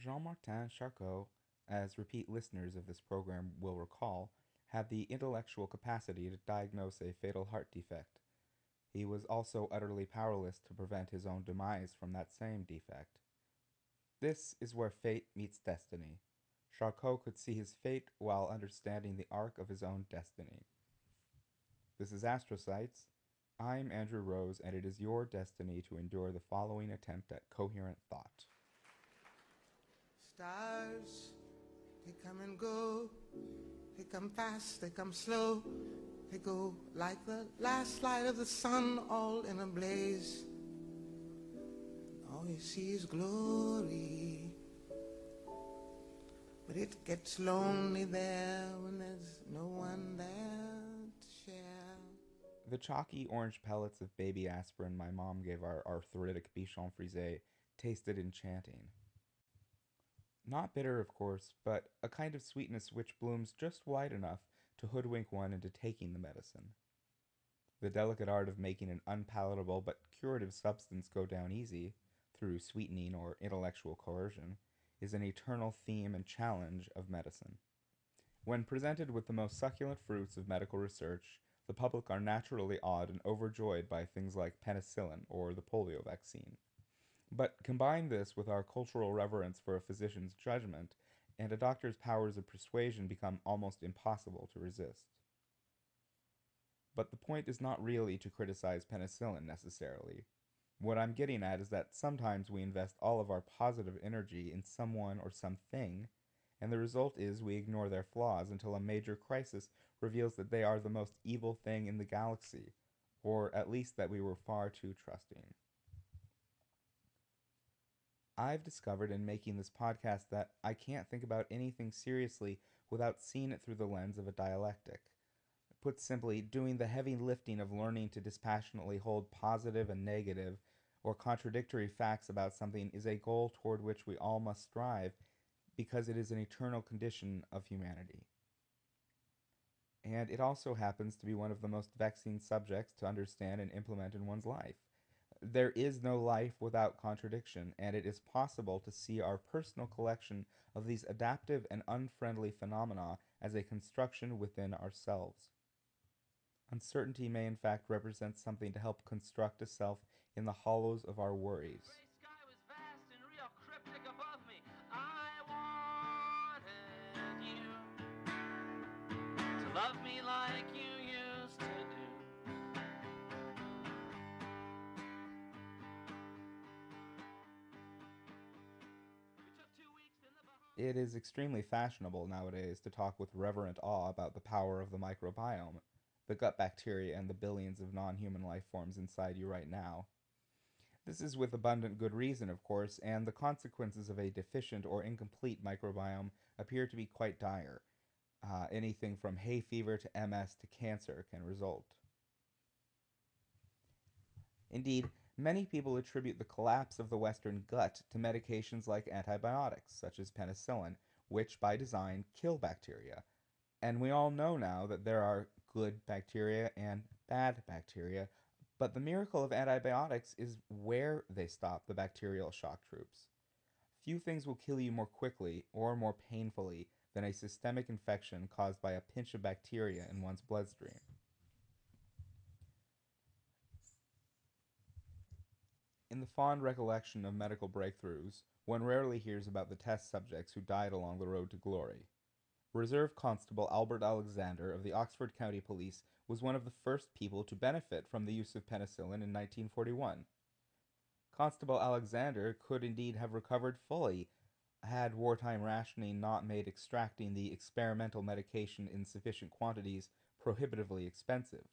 Jean Martin Charcot, as repeat listeners of this program will recall, had the intellectual capacity to diagnose a fatal heart defect. He was also utterly powerless to prevent his own demise from that same defect. This is where fate meets destiny. Charcot could see his fate while understanding the arc of his own destiny. This is Astrocytes. I'm Andrew Rose, and it is your destiny to endure the following attempt at coherent thought. Stars, they come and go. They come fast, they come slow. They go like the last light of the sun, all in a blaze. All you see is glory. But it gets lonely there when there's no one there to share. The chalky orange pellets of baby aspirin my mom gave our arthritic Bichon Frise tasted enchanting. Not bitter, of course, but a kind of sweetness which blooms just wide enough to hoodwink one into taking the medicine. The delicate art of making an unpalatable but curative substance go down easy, through sweetening or intellectual coercion, is an eternal theme and challenge of medicine. When presented with the most succulent fruits of medical research, the public are naturally awed and overjoyed by things like penicillin or the polio vaccine. But combine this with our cultural reverence for a physician's judgment, and a doctor's powers of persuasion become almost impossible to resist. But the point is not really to criticize penicillin necessarily. What I'm getting at is that sometimes we invest all of our positive energy in someone or something, and the result is we ignore their flaws until a major crisis reveals that they are the most evil thing in the galaxy, or at least that we were far too trusting. I've discovered in making this podcast that I can't think about anything seriously without seeing it through the lens of a dialectic. Put simply, doing the heavy lifting of learning to dispassionately hold positive and negative or contradictory facts about something is a goal toward which we all must strive because it is an eternal condition of humanity. And it also happens to be one of the most vexing subjects to understand and implement in one's life. There is no life without contradiction, and it is possible to see our personal collection of these adaptive and unfriendly phenomena as a construction within ourselves. Uncertainty may in fact represent something to help construct a self in the hollows of our worries. Love me like you It is extremely fashionable nowadays to talk with reverent awe about the power of the microbiome, the gut bacteria, and the billions of non human life forms inside you right now. This is with abundant good reason, of course, and the consequences of a deficient or incomplete microbiome appear to be quite dire. Uh, anything from hay fever to MS to cancer can result. Indeed, many people attribute the collapse of the Western gut to medications like antibiotics, such as penicillin, which by design kill bacteria. And we all know now that there are good bacteria and bad bacteria, but the miracle of antibiotics is where they stop the bacterial shock troops. Few things will kill you more quickly or more painfully than a systemic infection caused by a pinch of bacteria in one's bloodstream. In the fond recollection of medical breakthroughs, one rarely hears about the test subjects who died along the road to glory. Reserve Constable Albert Alexander of the Oxford County Police was one of the first people to benefit from the use of penicillin in 1941. Constable Alexander could indeed have recovered fully had wartime rationing not made extracting the experimental medication in sufficient quantities prohibitively expensive.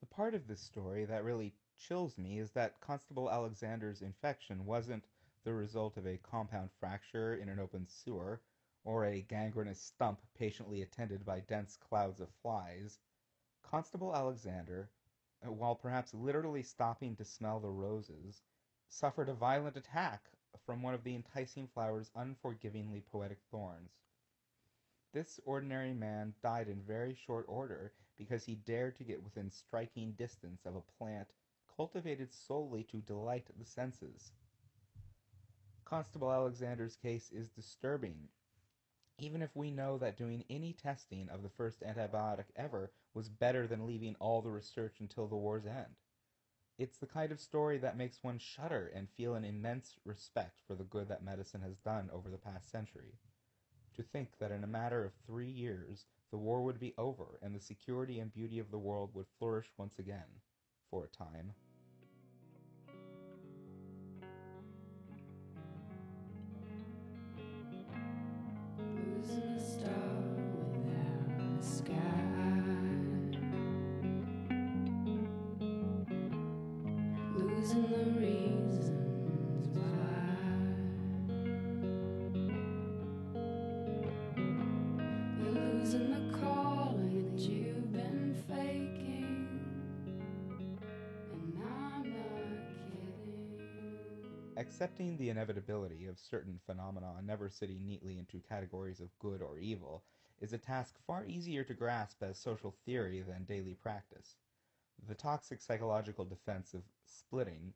The part of this story that really chills me is that Constable Alexander's infection wasn't the result of a compound fracture in an open sewer or a gangrenous stump patiently attended by dense clouds of flies. Constable Alexander, uh, while perhaps literally stopping to smell the roses, suffered a violent attack from one of the enticing flower's unforgivingly poetic thorns. This ordinary man died in very short order because he dared to get within striking distance of a plant cultivated solely to delight the senses. Constable Alexander's case is disturbing, even if we know that doing any testing of the first antibiotic ever was better than leaving all the research until the war's end. It's the kind of story that makes one shudder and feel an immense respect for the good that medicine has done over the past century. To think that in a matter of three years the war would be over and the security and beauty of the world would flourish once again, for a time. Losing a Accepting the inevitability of certain phenomena never sitting neatly into categories of good or evil is a task far easier to grasp as social theory than daily practice. The toxic psychological defense of splitting,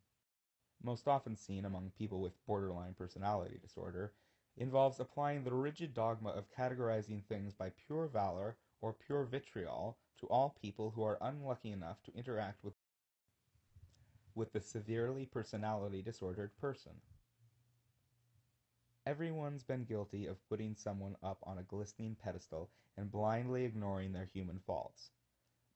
most often seen among people with borderline personality disorder, involves applying the rigid dogma of categorizing things by pure valor or pure vitriol to all people who are unlucky enough to interact with with the severely personality disordered person. Everyone's been guilty of putting someone up on a glistening pedestal and blindly ignoring their human faults.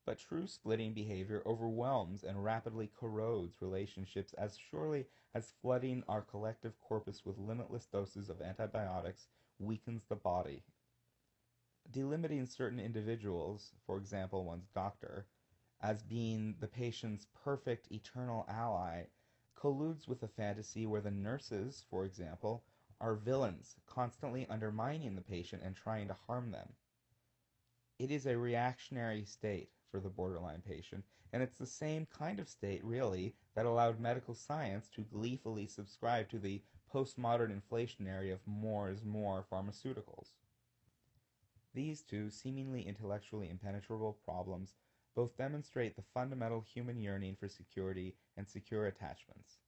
But true splitting behavior overwhelms and rapidly corrodes relationships as surely as flooding our collective corpus with limitless doses of antibiotics weakens the body. Delimiting certain individuals, for example one's doctor, as being the patient's perfect eternal ally colludes with a fantasy where the nurses, for example, are villains, constantly undermining the patient and trying to harm them. It is a reactionary state for the borderline patient, and it's the same kind of state, really, that allowed medical science to gleefully subscribe to the postmodern inflationary of more is more pharmaceuticals. These two seemingly intellectually impenetrable problems both demonstrate the fundamental human yearning for security and secure attachments.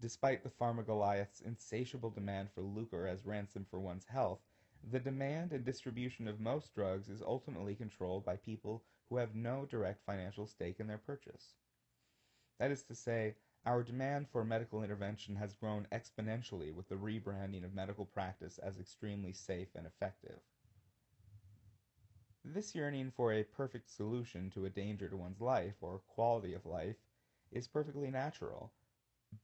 Despite the pharmagoliath's insatiable demand for lucre as ransom for one's health, the demand and distribution of most drugs is ultimately controlled by people who have no direct financial stake in their purchase. That is to say, our demand for medical intervention has grown exponentially with the rebranding of medical practice as extremely safe and effective. This yearning for a perfect solution to a danger to one's life or quality of life is perfectly natural,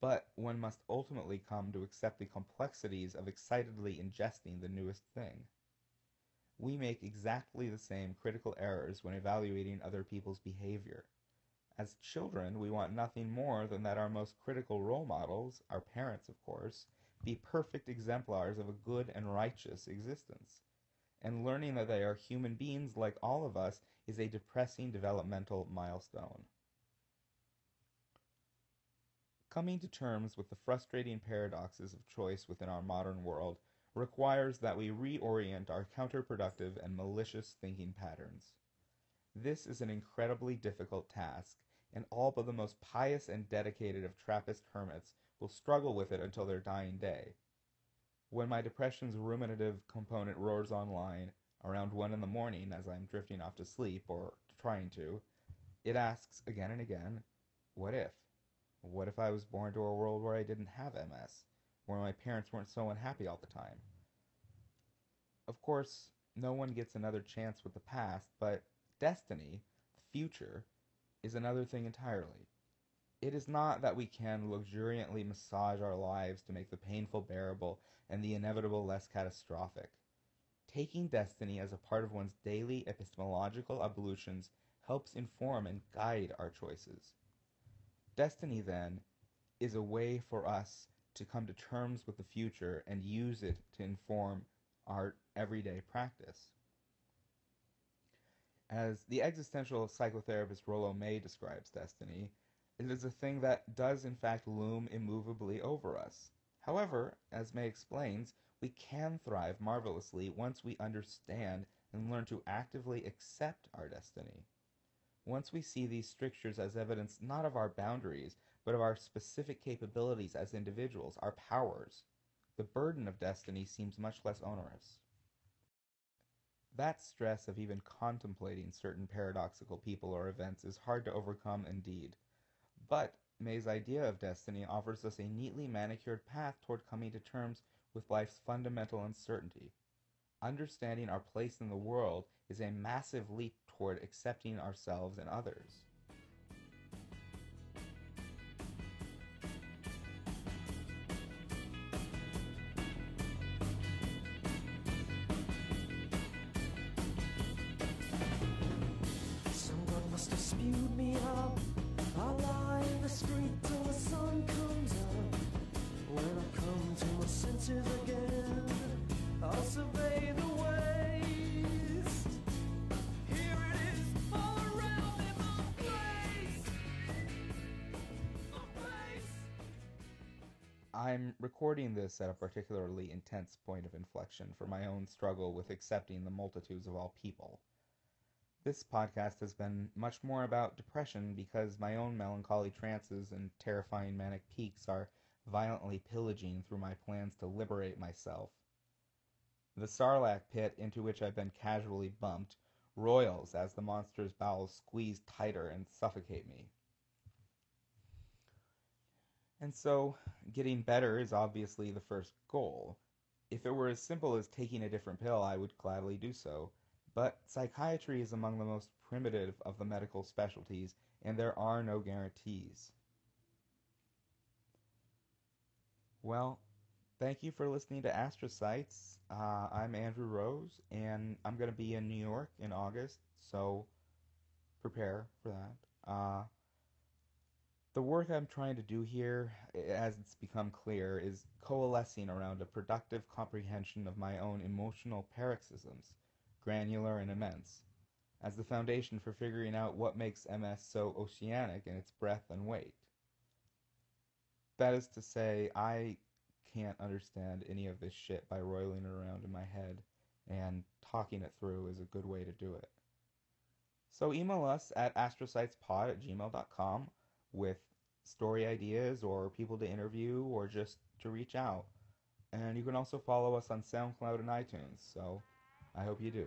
but one must ultimately come to accept the complexities of excitedly ingesting the newest thing. We make exactly the same critical errors when evaluating other people's behavior. As children, we want nothing more than that our most critical role models, our parents of course, be perfect exemplars of a good and righteous existence and learning that they are human beings like all of us is a depressing developmental milestone. Coming to terms with the frustrating paradoxes of choice within our modern world requires that we reorient our counterproductive and malicious thinking patterns. This is an incredibly difficult task, and all but the most pious and dedicated of Trappist hermits will struggle with it until their dying day. When my depression's ruminative component roars online around 1 in the morning as I'm drifting off to sleep or trying to, it asks again and again, what if? What if I was born to a world where I didn't have MS, where my parents weren't so unhappy all the time? Of course, no one gets another chance with the past, but destiny, the future, is another thing entirely. It is not that we can luxuriantly massage our lives to make the painful bearable and the inevitable less catastrophic. Taking destiny as a part of one's daily epistemological ablutions helps inform and guide our choices. Destiny, then, is a way for us to come to terms with the future and use it to inform our everyday practice. As the existential psychotherapist Rollo May describes destiny, it is a thing that does in fact loom immovably over us. However, as May explains, we can thrive marvelously once we understand and learn to actively accept our destiny. Once we see these strictures as evidence not of our boundaries, but of our specific capabilities as individuals, our powers, the burden of destiny seems much less onerous. That stress of even contemplating certain paradoxical people or events is hard to overcome indeed. But May's idea of destiny offers us a neatly manicured path toward coming to terms with life's fundamental uncertainty. Understanding our place in the world is a massive leap toward accepting ourselves and others. I'm recording this at a particularly intense point of inflection for my own struggle with accepting the multitudes of all people. This podcast has been much more about depression because my own melancholy trances and terrifying manic peaks are violently pillaging through my plans to liberate myself. The sarlacc pit into which I've been casually bumped roils as the monster's bowels squeeze tighter and suffocate me. And so, getting better is obviously the first goal. If it were as simple as taking a different pill, I would gladly do so. But psychiatry is among the most primitive of the medical specialties, and there are no guarantees. Well, thank you for listening to Astrocytes. Uh, I'm Andrew Rose, and I'm going to be in New York in August, so prepare for that. Uh, the work I'm trying to do here, as it's become clear, is coalescing around a productive comprehension of my own emotional paroxysms, granular and immense, as the foundation for figuring out what makes MS so oceanic in its breadth and weight. That is to say, I can't understand any of this shit by roiling it around in my head, and talking it through is a good way to do it. So email us at astrocytespod at gmail.com with story ideas or people to interview or just to reach out. And you can also follow us on SoundCloud and iTunes, so I hope you do.